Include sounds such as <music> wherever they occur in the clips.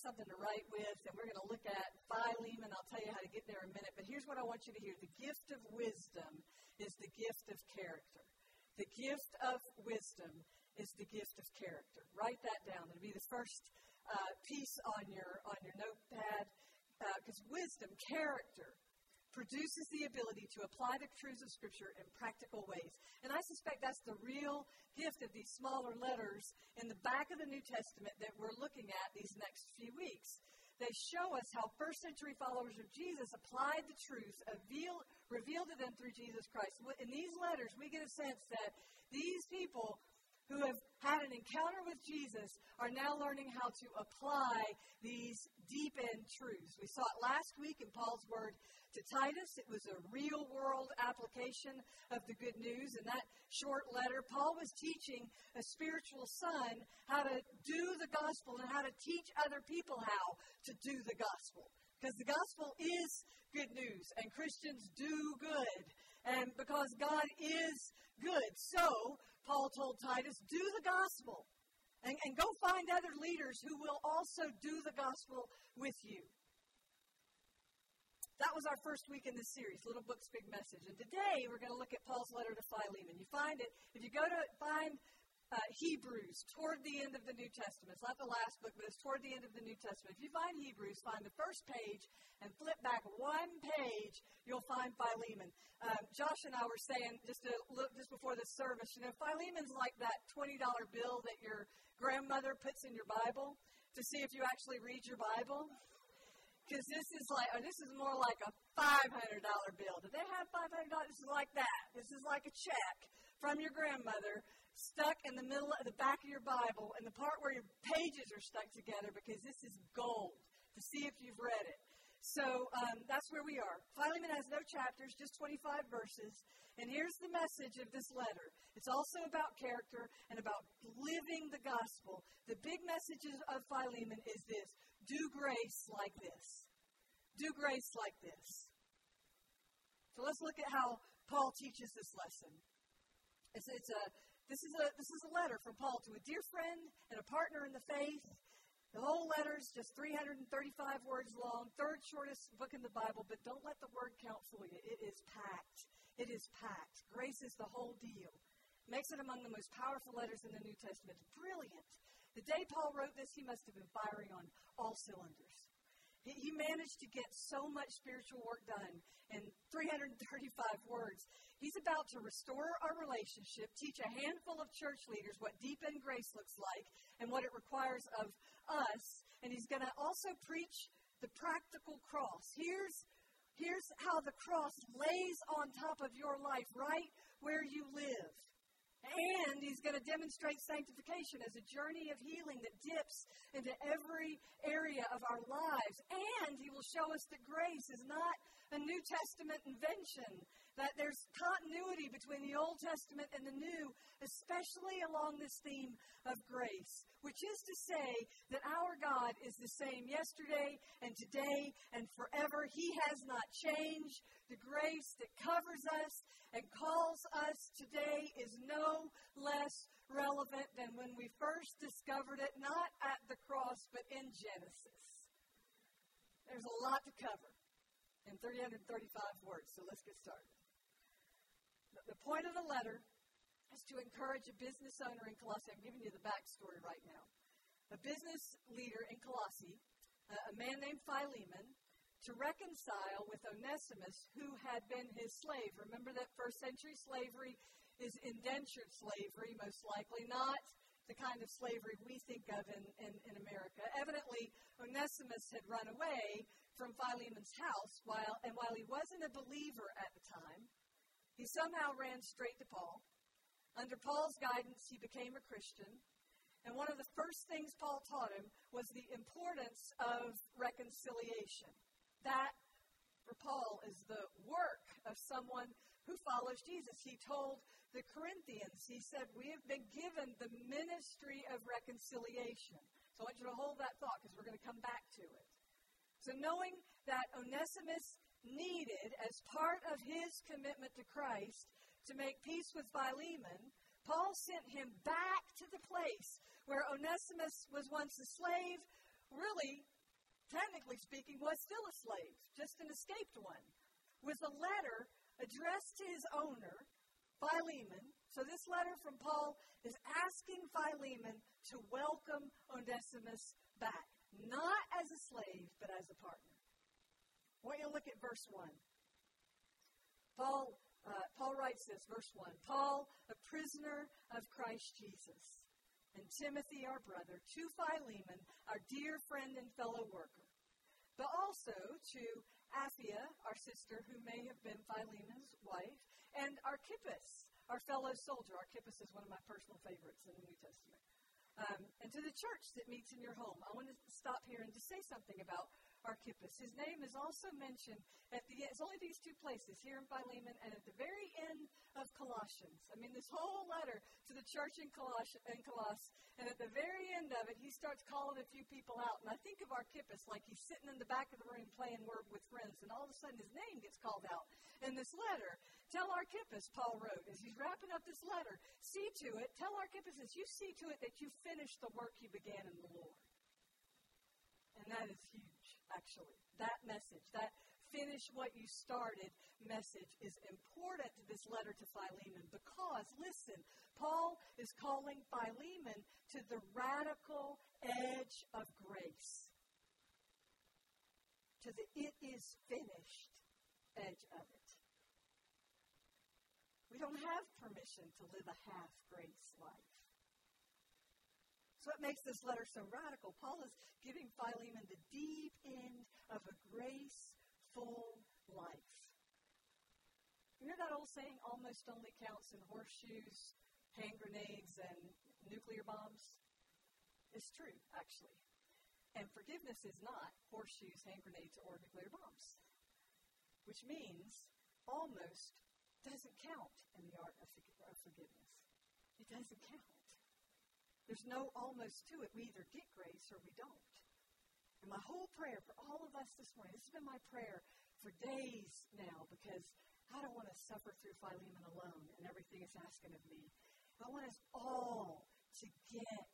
Something to write with, and we're going to look at Philemon. I'll tell you how to get there in a minute, but here's what I want you to hear. The gift of wisdom is the gift of character. The gift of wisdom is the gift of character. Write that down. It'll be the first uh, piece on your on your notepad because uh, wisdom, character, produces the ability to apply the truths of Scripture in practical ways. And I suspect that's the real gift of these smaller letters in the back of the New Testament that we're looking at these next few weeks. They show us how first century followers of Jesus applied the truths, revealed, revealed to them through Jesus Christ. In these letters, we get a sense that these people who have had an encounter with Jesus are now learning how to apply these deep end truths. We saw it last week in Paul's word to Titus. It was a real world application of the good news. In that short letter, Paul was teaching a spiritual son how to do the gospel and how to teach other people how to do the gospel. Because the gospel is good news, and Christians do good. And because God is good. So, Paul told Titus, do the gospel. And, and go find other leaders who will also do the gospel with you. That was our first week in this series, Little Books, Big Message. And today we're going to look at Paul's letter to Philemon. You find it, if you go to find uh, Hebrews toward the end of the New Testament. It's not the last book, but it's toward the end of the New Testament. If you find Hebrews, find the first page and flip back one page, you'll find Philemon. Um, Josh and I were saying just a look just before the service, you know, Philemon's like that twenty dollar bill that your grandmother puts in your Bible to see if you actually read your Bible. Because this is like, oh, this is more like a five hundred dollar bill. Do they have five hundred dollars? This is like that. This is like a check from your grandmother stuck in the middle of the back of your Bible and the part where your pages are stuck together because this is gold to see if you've read it. So um, that's where we are. Philemon has no chapters, just 25 verses. And here's the message of this letter it's also about character and about living the gospel. The big message of Philemon is this do grace like this. Do grace like this. So let's look at how Paul teaches this lesson. It's, it's a this is a this is a letter from Paul to a dear friend and a partner in the faith. The whole letter is just 335 words long, third shortest book in the Bible, but don't let the word count fool you. It is packed. It is packed. Grace is the whole deal. Makes it among the most powerful letters in the New Testament. Brilliant. The day Paul wrote this, he must have been firing on all cylinders. He managed to get so much spiritual work done in 335 words. He's about to restore our relationship, teach a handful of church leaders what deep in grace looks like and what it requires of us. And he's going to also preach the practical cross. Here's, here's how the cross lays on top of your life right where you live. And he's going to demonstrate sanctification as a journey of healing that dips into every area of our lives. And he will show us that grace is not a New Testament invention, that there's continuity between the Old Testament and the New, especially along this theme of grace, which is to say that our God is the same yesterday and today and forever. He has not changed. The grace that covers us and calls us today is no less relevant than when we first discovered it, not at the cross, but in Genesis. There's a lot to cover in 335 words, so let's get started. The point of the letter is to encourage a business owner in Colossae. I'm giving you the backstory right now. A business leader in Colossae, uh, a man named Philemon, to reconcile with Onesimus, who had been his slave. Remember that first century slavery is indentured slavery, most likely, not the kind of slavery we think of in, in, in America. Evidently, Onesimus had run away from Philemon's house, while, and while he wasn't a believer at the time, he somehow ran straight to Paul. Under Paul's guidance, he became a Christian. And one of the first things Paul taught him was the importance of reconciliation. That, for Paul, is the work of someone who follows Jesus. He told the Corinthians, he said, We have been given the ministry of reconciliation. So I want you to hold that thought because we're going to come back to it. So knowing that Onesimus needed, as part of his commitment to Christ, to make peace with Philemon, Paul sent him back to the place where Onesimus was once a slave, really, technically speaking, was still a slave, just an escaped one, with a letter addressed to his owner, Philemon. So this letter from Paul is asking Philemon to welcome Onesimus back, not as a slave, but as a partner. Want you to look at verse 1. Paul, uh, Paul writes this, verse 1 Paul, a prisoner of Christ Jesus and Timothy, our brother, to Philemon, our dear friend and fellow worker, but also to Apphia, our sister, who may have been Philemon's wife, and Archippus, our fellow soldier. Archippus is one of my personal favorites in the New Testament. Um, and to the church that meets in your home. I want to stop here and just say something about Archippus. His name is also mentioned at the it's only these two places, here in Philemon and at the very end of Colossians. I mean, this whole letter to the church in Coloss, in Coloss, and at the very end of it, he starts calling a few people out. And I think of Archippus like he's sitting in the back of the room playing word with friends, and all of a sudden his name gets called out in this letter. Tell Archippus, Paul wrote, as he's wrapping up this letter, see to it, tell Archippus as you see to it that you finish the work you began in the Lord. And that is huge actually. That message, that finish what you started message is important to this letter to Philemon because, listen, Paul is calling Philemon to the radical edge of grace, to the it is finished edge of it. We don't have permission to live a half grace life. What makes this letter so radical? Paul is giving Philemon the deep end of a graceful life. You know that old saying, almost only counts in horseshoes, hand grenades, and nuclear bombs? It's true, actually. And forgiveness is not horseshoes, hand grenades, or nuclear bombs. Which means almost doesn't count in the art of forgiveness. It doesn't count. There's no almost to it. We either get grace or we don't. And my whole prayer for all of us this morning, this has been my prayer for days now because I don't want to suffer through Philemon alone and everything it's asking of me. I want us all to get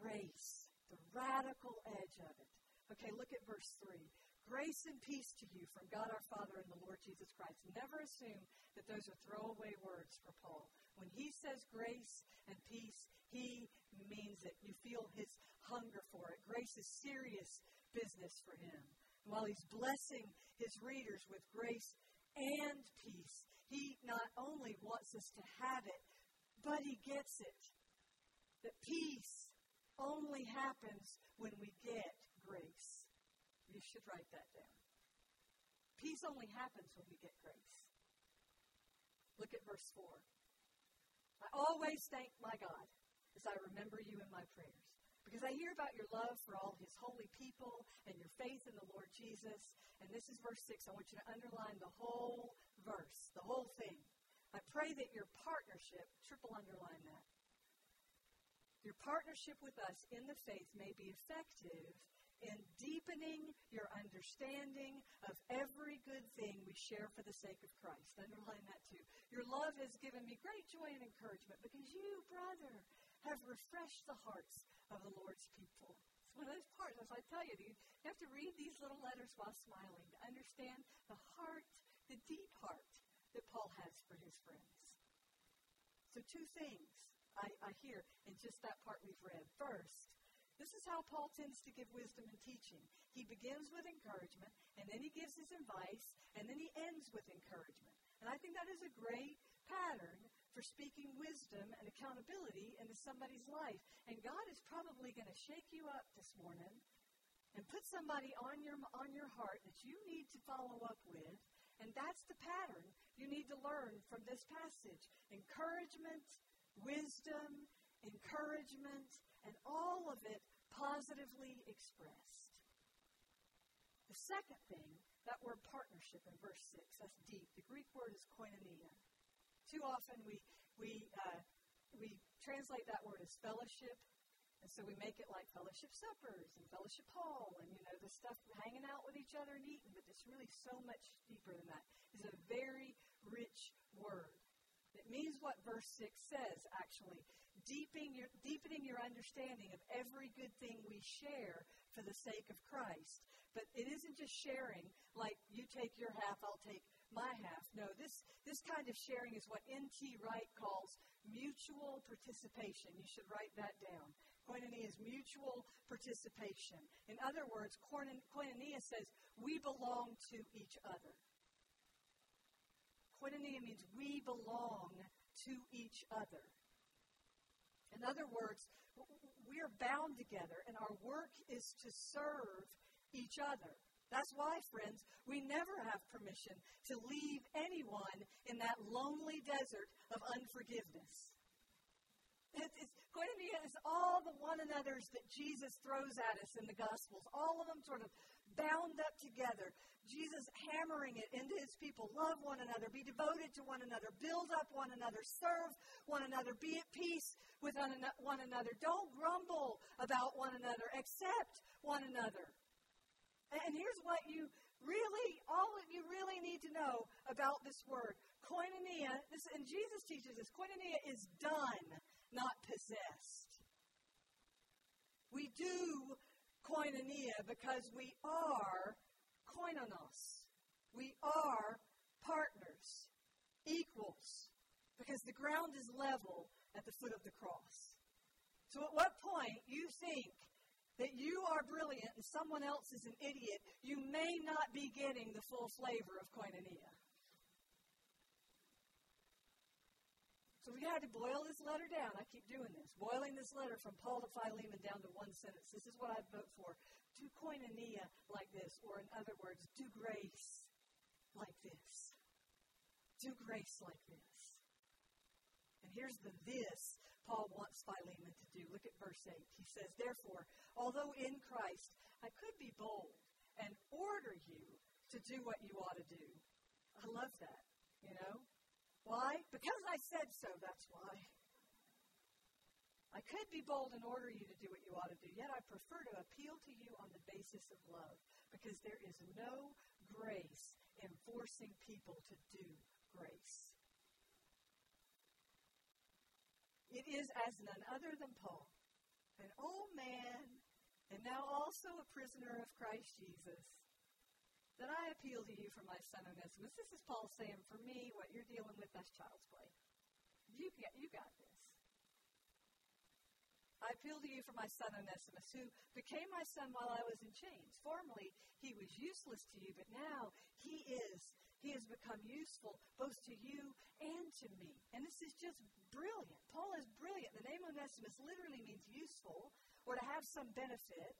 grace, the radical edge of it. Okay, look at verse 3. Grace and peace to you from God our Father and the Lord Jesus Christ. Never assume that those are throwaway words for Paul. When he says grace and peace, he means it. You feel his hunger for it. Grace is serious business for him. And while he's blessing his readers with grace and peace, he not only wants us to have it, but he gets it. That peace only happens when we get grace. You should write that down. Peace only happens when we get grace. Look at verse 4. I always thank my God as I remember you in my prayers. Because I hear about your love for all his holy people and your faith in the Lord Jesus. And this is verse 6. I want you to underline the whole verse, the whole thing. I pray that your partnership, triple underline that, your partnership with us in the faith may be effective in deepening your understanding of every good thing we share for the sake of Christ. Underline that too. Your love has given me great joy and encouragement because you, brother, have refreshed the hearts of the Lord's people. It's one of those parts, as I tell you, you have to read these little letters while smiling to understand the heart, the deep heart that Paul has for his friends. So, two things I, I hear in just that part we've read. First, this is how Paul tends to give wisdom and teaching. He begins with encouragement, and then he gives his advice, and then he ends with encouragement. And I think that is a great pattern for speaking wisdom and accountability into somebody's life. And God is probably going to shake you up this morning and put somebody on your on your heart that you need to follow up with. And that's the pattern you need to learn from this passage. Encouragement, wisdom, encouragement, and all of it positively expressed. The second thing, that word partnership in verse 6, that's deep. The Greek word is koinonia. Too often we, we, uh, we translate that word as fellowship, and so we make it like fellowship suppers and fellowship hall and, you know, the stuff hanging out with each other and eating, but it's really so much deeper than that. It's a very rich word. It means what verse 6 says, actually. Deepening your, deepening your understanding of every good thing we share for the sake of Christ. But it isn't just sharing like you take your half, I'll take my half. No, this, this kind of sharing is what N.T. Wright calls mutual participation. You should write that down. Koinonia is mutual participation. In other words, koinonia says we belong to each other. Koinonia means we belong to each other. In other words, we are bound together, and our work is to serve each other. That's why, friends, we never have permission to leave anyone in that lonely desert of unforgiveness. It's, it's, koinonia is all the one another's that Jesus throws at us in the Gospels, all of them sort of bound up together. Jesus hammering it into his people. Love one another, be devoted to one another, build up one another, serve one another, be at peace with one another. Don't grumble about one another, accept one another. And here's what you really, all that you really need to know about this word. Koinonia, this, and Jesus teaches us, koinonia is done, not possessed. We do koinonia because we are koinonos. We are partners, equals, because the ground is level at the foot of the cross. So at what point you think that you are brilliant and someone else is an idiot, you may not be getting the full flavor of koinonia. So we had to boil this letter down. I keep doing this. Boiling this letter from Paul to Philemon down to one sentence. This is what I vote for. Do koinonia like this, or in other words, do grace like this. Do grace like this. And here's the this Paul wants Philemon to do. Look at verse 8. He says, Therefore, although in Christ I could be bold and order you to do what you ought to do. I love that, you know? Why? Because I said so, that's why. I could be bold and order you to do what you ought to do, yet I prefer to appeal to you on the basis of love, because there is no grace in forcing people to do grace. It is as none other than Paul, an old man, and now also a prisoner of Christ Jesus, that I appeal to you for my son Onesimus. This is Paul saying, for me, what you're dealing with, that's child's play. You, get, you got this. I appeal to you for my son Onesimus, who became my son while I was in chains. Formerly, he was useless to you, but now he is he has become useful both to you and to me. And this is just brilliant. Paul is brilliant. The name Onesimus literally means useful or to have some benefit.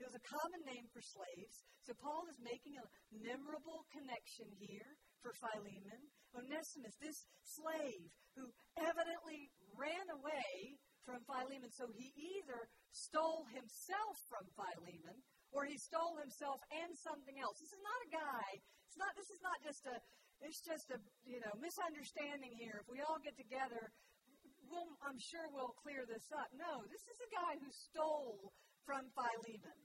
It was a common name for slaves. So Paul is making a memorable connection here for Philemon. Onesimus, this slave who evidently ran away from Philemon. So he either stole himself from Philemon or he stole himself and something else. This is not a guy. It's not. This is not just a. It's just a you know misunderstanding here. If we all get together, we'll, I'm sure we'll clear this up. No, this is a guy who stole from Philemon.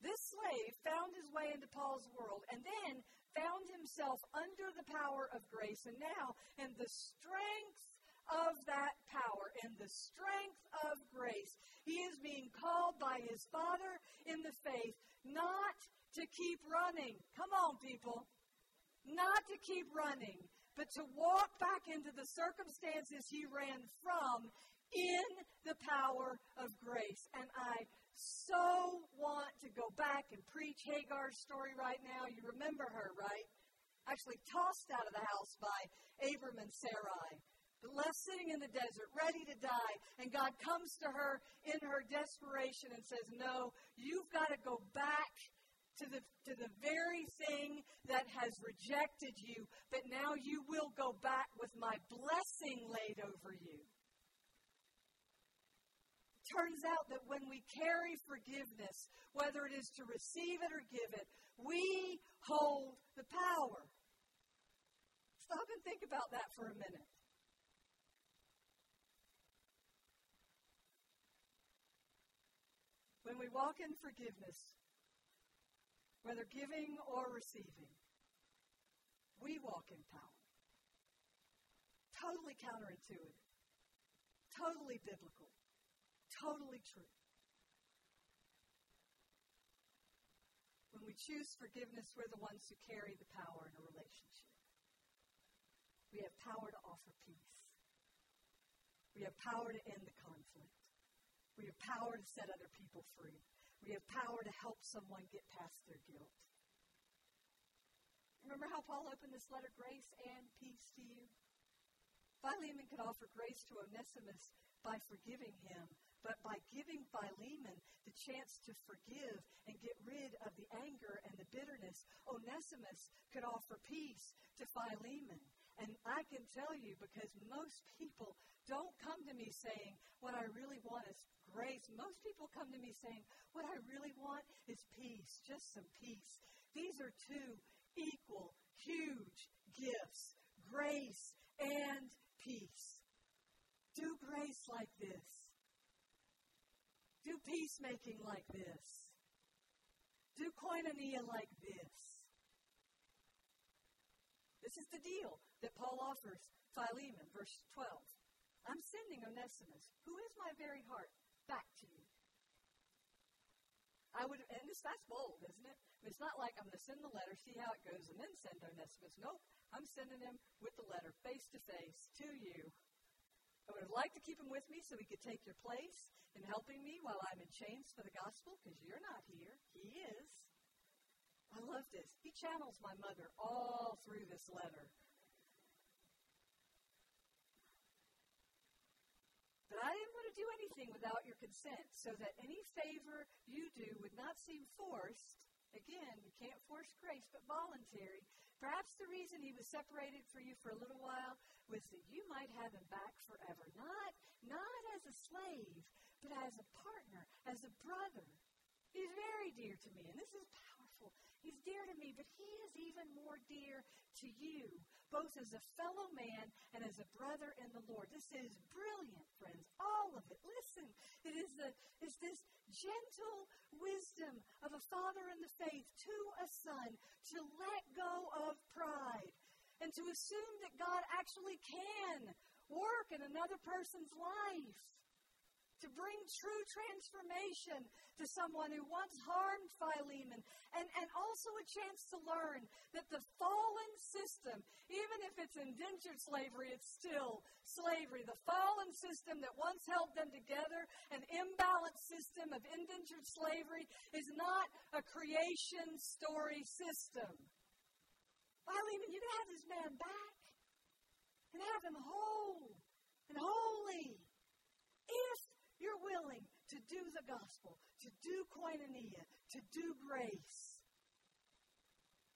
This slave found his way into Paul's world and then found himself under the power of grace. And now, in the strength of that power and the strength of grace. He is being called by his Father in the faith not to keep running. Come on, people. Not to keep running, but to walk back into the circumstances he ran from in the power of grace. And I so want to go back and preach Hagar's story right now. You remember her, right? Actually, tossed out of the house by Abram and Sarai left sitting in the desert, ready to die. And God comes to her in her desperation and says, No, you've got to go back to the, to the very thing that has rejected you, but now you will go back with my blessing laid over you. turns out that when we carry forgiveness, whether it is to receive it or give it, we hold the power. Stop and think about that for a minute. When we walk in forgiveness, whether giving or receiving, we walk in power. Totally counterintuitive, totally biblical, totally true. When we choose forgiveness, we're the ones who carry the power in a relationship. We have power to offer peace. We have power to end the conflict. Power to set other people free. We have power to help someone get past their guilt. Remember how Paul opened this letter, grace and peace to you? Philemon could offer grace to Onesimus by forgiving him, but by giving Philemon the chance to forgive and get rid of the anger and the bitterness, Onesimus could offer peace to Philemon. And I can tell you because most people don't come to me saying, What I really want is grace. Most people come to me saying, What I really want is peace, just some peace. These are two equal, huge gifts grace and peace. Do grace like this, do peacemaking like this, do koinonia like this. This is the deal that Paul offers Philemon, verse 12. I'm sending Onesimus, who is my very heart, back to you. I would, and this that's bold, isn't it? It's not like I'm going to send the letter, see how it goes, and then send Onesimus. Nope, I'm sending him with the letter, face to face, to you. I would have liked to keep him with me so he could take your place in helping me while I'm in chains for the gospel, because you're not here. He is. I love this. He channels my mother all through this letter. But I didn't want to do anything without your consent, so that any favor you do would not seem forced. Again, you can't force grace, but voluntary. Perhaps the reason he was separated for you for a little while was that you might have him back forever. Not, not as a slave, but as a partner, as a brother. He's very dear to me, and this is He's dear to me, but he is even more dear to you, both as a fellow man and as a brother in the Lord. This is brilliant, friends. All of it. Listen, it is, the, it's this gentle wisdom of a father in the faith to a son to let go of pride and to assume that God actually can work in another person's life to bring true transformation to someone who once harmed Philemon, and, and also a chance to learn that the fallen system, even if it's indentured slavery, it's still slavery. The fallen system that once held them together, an imbalanced system of indentured slavery, is not a creation story system. Philemon, you can have this man back and have him whole and holy if you're willing to do the gospel, to do koinonia, to do grace.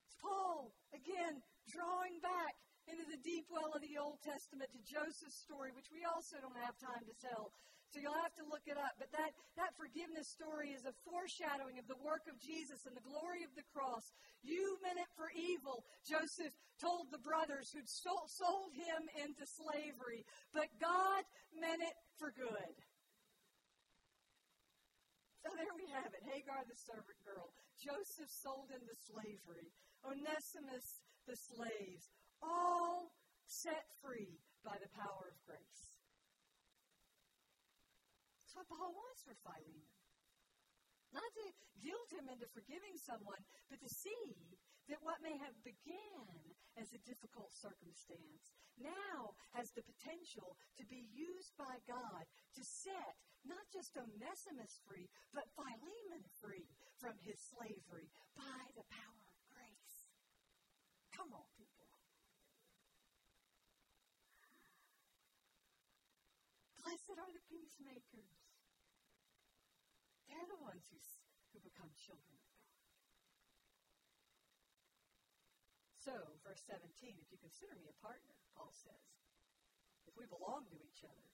It's Paul, again, drawing back into the deep well of the Old Testament to Joseph's story, which we also don't have time to tell. So you'll have to look it up. But that, that forgiveness story is a foreshadowing of the work of Jesus and the glory of the cross. You meant it for evil, Joseph told the brothers who'd sold him into slavery, but God meant it for good. So there we have it Hagar, the servant girl, Joseph sold into slavery, Onesimus, the slaves, all set free by the power of grace. That's what Paul wants for Philemon. Not to guilt him into forgiving someone, but to see that what may have began as a difficult circumstance now has the potential to be used by God to set not just Onesimus free, but Philemon free from his slavery by the power of grace. Come on, people. Blessed are the peacemakers. They're the ones who, who become children of God. So, verse 17, if you consider me a partner, Paul says, if we belong to each other,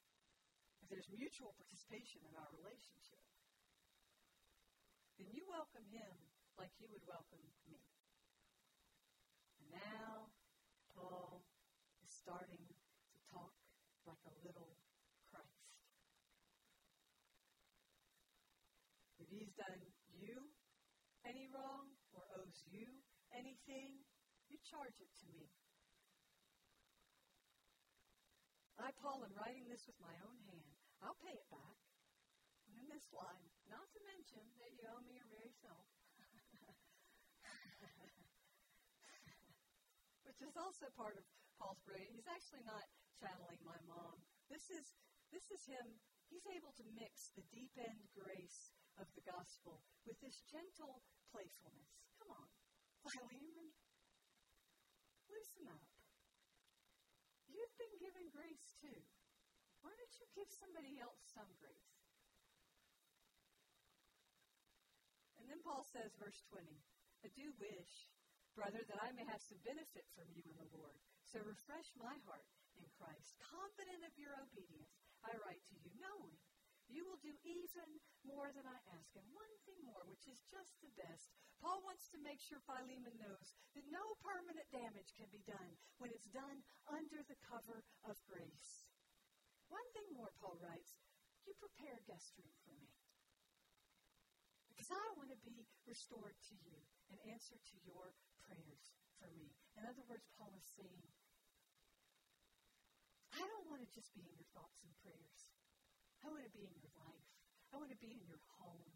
if there's mutual participation in our relationship, then you welcome him like you would welcome me. And now, Paul is starting to talk like a little Christ. If he's done you any wrong or owes you anything, you charge it to me. I, Paul, am writing this with my own hand. I'll pay it back. And this line, not to mention that you owe me your very self. <laughs> Which is also part of Paul's brilliance. He's actually not channeling my mom. This is this is him. He's able to mix the deep end grace of the gospel with this gentle playfulness. Come on, Philemon, loosen up. You've been given grace too. Why don't you give somebody else some grace? And then Paul says, verse 20, I do wish, brother, that I may have some benefit from you in the Lord. So refresh my heart in Christ. Confident of your obedience, I write to you, knowing you will do even more than I ask. And one thing more, which is just the best. Paul wants to make sure Philemon knows that no permanent damage can be done when it's done under the cover of grace. One thing more, Paul writes, you prepare a guest room for me. Because I want to be restored to you and answer to your prayers for me. In other words, Paul is saying, I don't want to just be in your thoughts and prayers. I want to be in your life. I want to be in your home.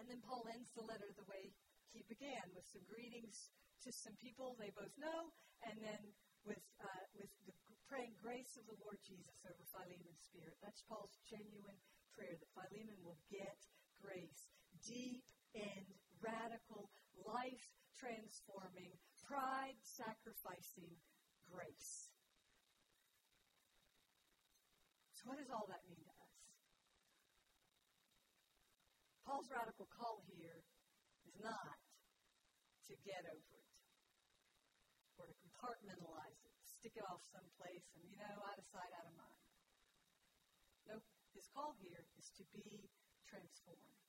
And then Paul ends the letter the way he began, with some greetings to some people they both know, and then with, uh, with the praying grace of the Lord Jesus over Philemon's spirit. That's Paul's genuine prayer that Philemon will get grace, deep and radical, life transforming, pride sacrificing grace. What does all that mean to us? Paul's radical call here is not to get over it or to compartmentalize it, stick it off someplace, and, you know, out of sight, out of mind. Nope. His call here is to be transformed.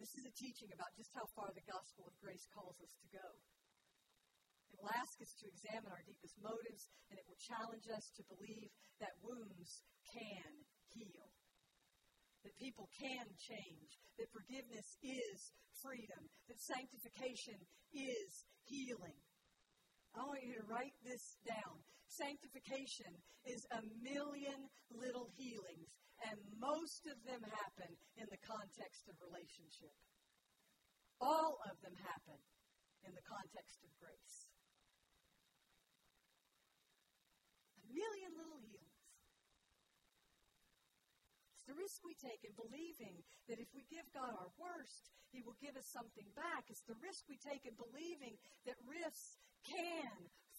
This is a teaching about just how far the gospel of grace calls us to go. It will ask us to examine our deepest motives, and it will challenge us to believe that wounds can heal, that people can change, that forgiveness is freedom, that sanctification is healing. I want you to write this down. Sanctification is a million little healings, and most of them happen in the context of relationship. All of them happen in the context of grace. Million little healings. It's the risk we take in believing that if we give God our worst, He will give us something back. It's the risk we take in believing that rifts can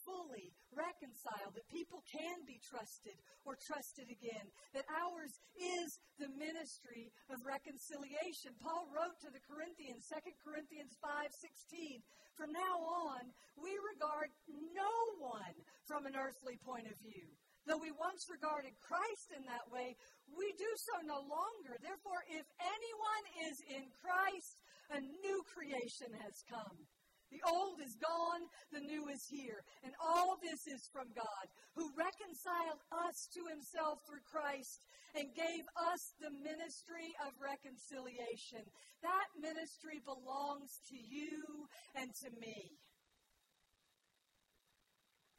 fully reconcile, that people can be trusted or trusted again, that ours is the ministry of reconciliation. Paul wrote to the Corinthians, 2 Corinthians 5:16, from now on, we regard no one from an earthly point of view. Though we once regarded Christ in that way, we do so no longer. Therefore, if anyone is in Christ, a new creation has come. The old is gone, the new is here. And all this is from God, who reconciled us to himself through Christ and gave us the ministry of reconciliation. That ministry belongs to you and to me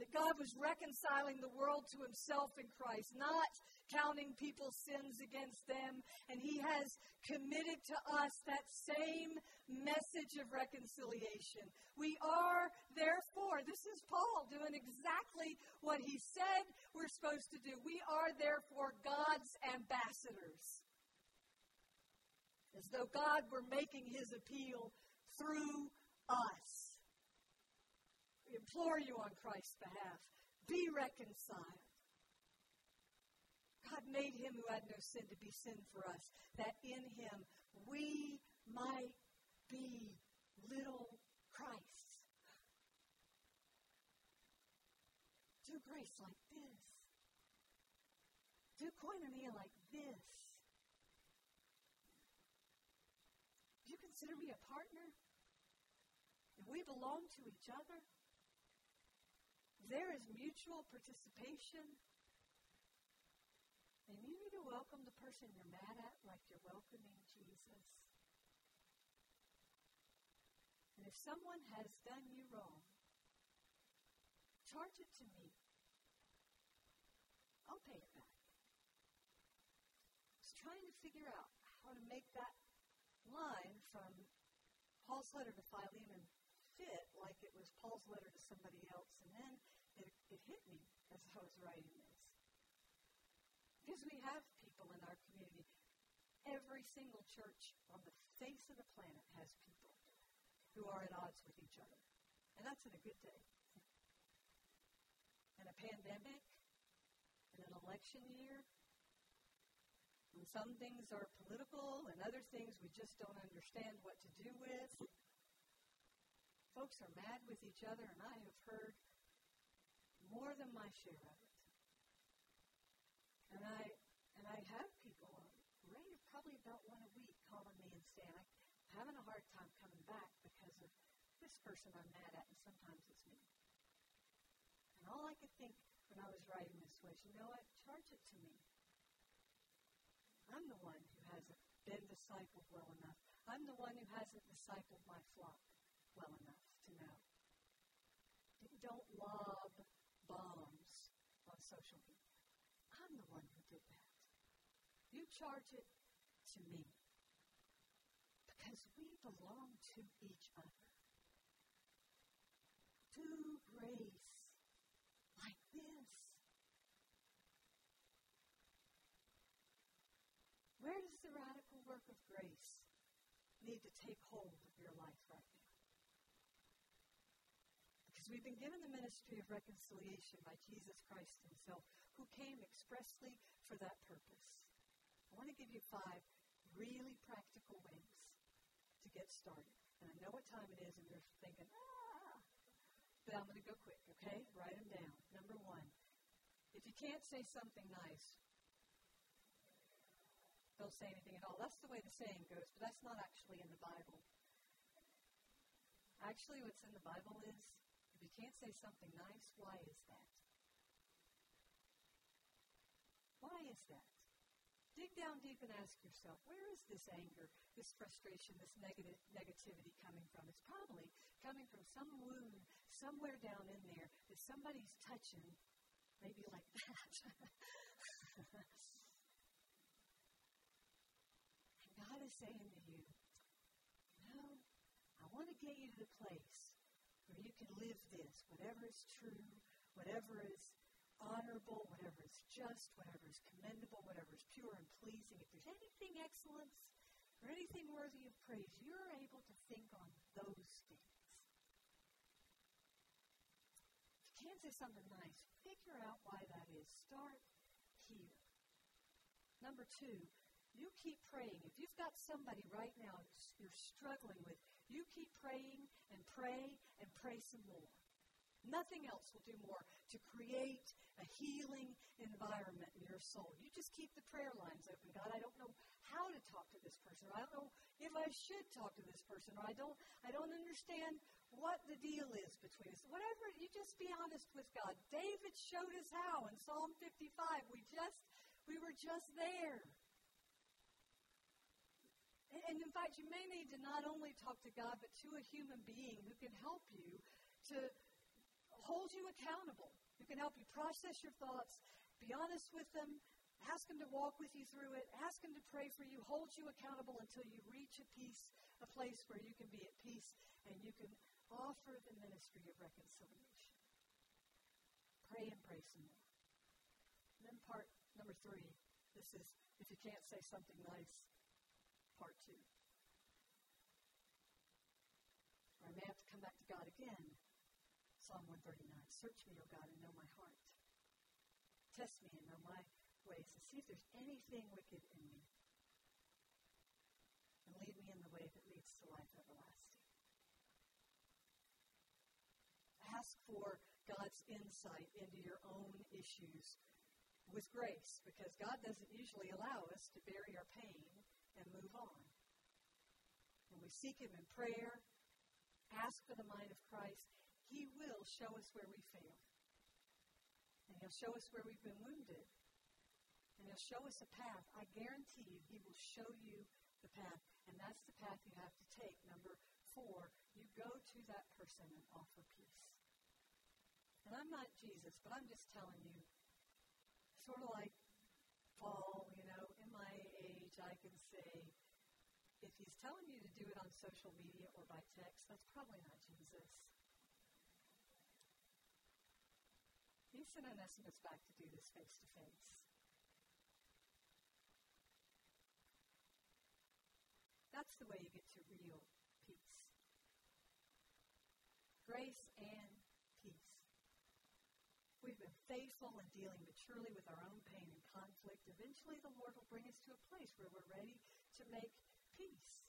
that God was reconciling the world to himself in Christ, not counting people's sins against them. And he has committed to us that same message of reconciliation. We are, therefore, this is Paul doing exactly what he said we're supposed to do. We are, therefore, God's ambassadors. As though God were making his appeal through us We implore you on Christ's behalf be reconciled. God made him who had no sin to be sin for us, that in him we might be little Christ. Do grace like this. do koinonia like this. Do you consider me a partner? And we belong to each other? There is mutual participation. And you need to welcome the person you're mad at like you're welcoming Jesus. And if someone has done you wrong, charge it to me. I'll pay it back. I was trying to figure out how to make that line from Paul's letter to Philemon fit like it was Paul's letter to somebody else. And then it, it hit me as I was writing this. Because we have people in our community. Every single church on the face of the planet has people who are at odds with each other. And that's in a good day. In a pandemic, in an election year, when some things are political and other things we just don't understand what to do with. Folks are mad with each other, and I have heard more than my share of it. And I and I have people, Ray, probably about one a week, calling me and I'm having a hard time coming back because of this person I'm mad at, and sometimes it's me. And all I could think when I was writing this was, you know what? Charge it to me. I'm the one who hasn't been discipled well enough. I'm the one who hasn't discipled my flock well enough to know. Don't lob bombs on social media. I'm the one who did that. You charge it to me. Because we belong to each other. To grace like this. Where does the radical work of grace need to take hold of your life right now? Because we've been given the ministry of reconciliation by Jesus Christ Himself, who came expressly for that purpose. I want to give you five really practical ways get started. And I know what time it is, and you're thinking, ah, but I'm going to go quick, okay? Write them down. Number one, if you can't say something nice, don't say anything at all. That's the way the saying goes, but that's not actually in the Bible. Actually, what's in the Bible is if you can't say something nice, why is that? Why is that? Dig down deep and ask yourself, where is this anger, this frustration, this negative negativity coming from? It's probably coming from some wound somewhere down in there that somebody's touching, maybe like <laughs> that. and God is saying to you, know, I want to get you to the place where you can live this, whatever is true, whatever is honorable, whatever is just, whatever is commendable, whatever is pure and pleasing, if there's anything excellent or anything worthy of praise, you're able to think on those things. If you can't say something nice, figure out why that is. Start here. Number two, you keep praying. If you've got somebody right now you're struggling with, you keep praying and pray and pray some more. Nothing else will do more to create a healing environment in your soul. You just keep the prayer lines open. God, I don't know how to talk to this person, or I don't know if I should talk to this person, or I don't I don't understand what the deal is between us. Whatever, you just be honest with God. David showed us how in Psalm 55. We just we were just there. And in fact, you may need to not only talk to God, but to a human being who can help you to hold you accountable, who can help you process your thoughts, be honest with them, ask them to walk with you through it, ask them to pray for you, hold you accountable until you reach a peace, a place where you can be at peace and you can offer the ministry of reconciliation. Pray and pray some more. And then part number three, this is if you can't say something nice, part two. Or I may have to come back to God again Psalm 139. Search me, O God, and know my heart. Test me and know my ways, and see if there's anything wicked in me. And lead me in the way that leads to life everlasting. Ask for God's insight into your own issues with grace because God doesn't usually allow us to bury our pain and move on. When we seek Him in prayer, ask for the mind of Christ, He will show us where we fail. And He'll show us where we've been wounded. And He'll show us a path. I guarantee you, He will show you the path. And that's the path you have to take. Number four, you go to that person and offer peace. And I'm not Jesus, but I'm just telling you, sort of like Paul, you know, in my age, I can say, if he's telling you to do it on social media or by text, that's probably not Jesus. He sent Onesimus back to do this face to face. That's the way you get to real peace. Grace and peace. we've been faithful in dealing maturely with our own pain and conflict, eventually the Lord will bring us to a place where we're ready to make peace.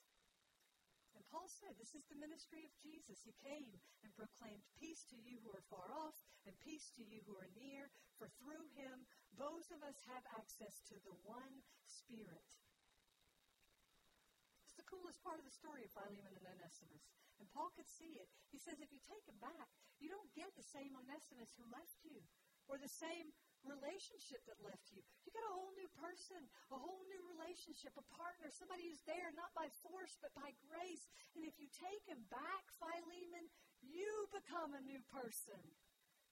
Paul said, This is the ministry of Jesus. He came and proclaimed peace to you who are far off and peace to you who are near, for through him both of us have access to the one Spirit. It's the coolest part of the story of Philemon and Onesimus. And Paul could see it. He says, if you take him back, you don't get the same Onesimus who left you or the same relationship that left you. You get a whole new person, a whole new relationship, a partner, somebody who's there not by force but by grace. And if you take him back, Philemon, you become a new person.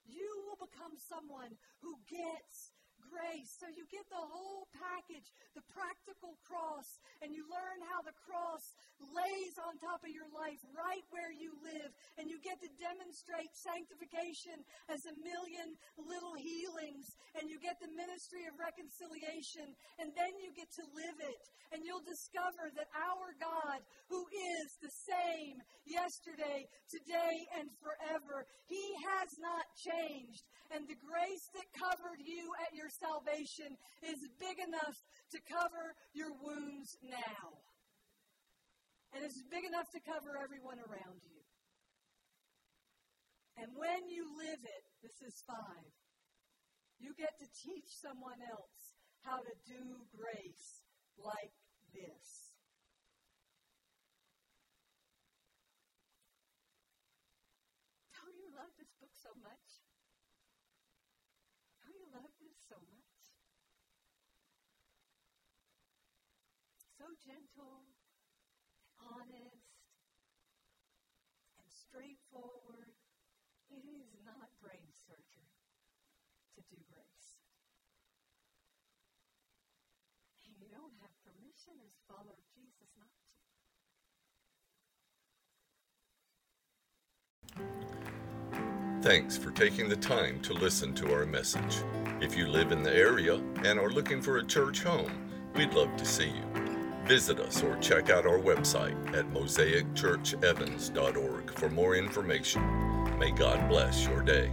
You will become someone who gets grace. So you get the whole package, the practical cross, and you learn how the cross lays on top of your life right where you live. And you get to demonstrate sanctification as a million little healings. And you get the ministry of reconciliation. And then you get to live it. And you'll discover that our God, who is the same yesterday, today, and forever, He has not changed. And the grace that covered you at your salvation is big enough to cover your wounds now. And it's big enough to cover everyone around you. And when you live it, this is five, you get to teach someone else how to do grace like this. Don't you love this book so much? Don't you love this so much? So gentle, honest, and straightforward. It is not brain surgery to do grace. And you don't have permission as follower of Jesus not to. Thanks for taking the time to listen to our message. If you live in the area and are looking for a church home, we'd love to see you. Visit us or check out our website at mosaicchurchevans.org for more information. May God bless your day.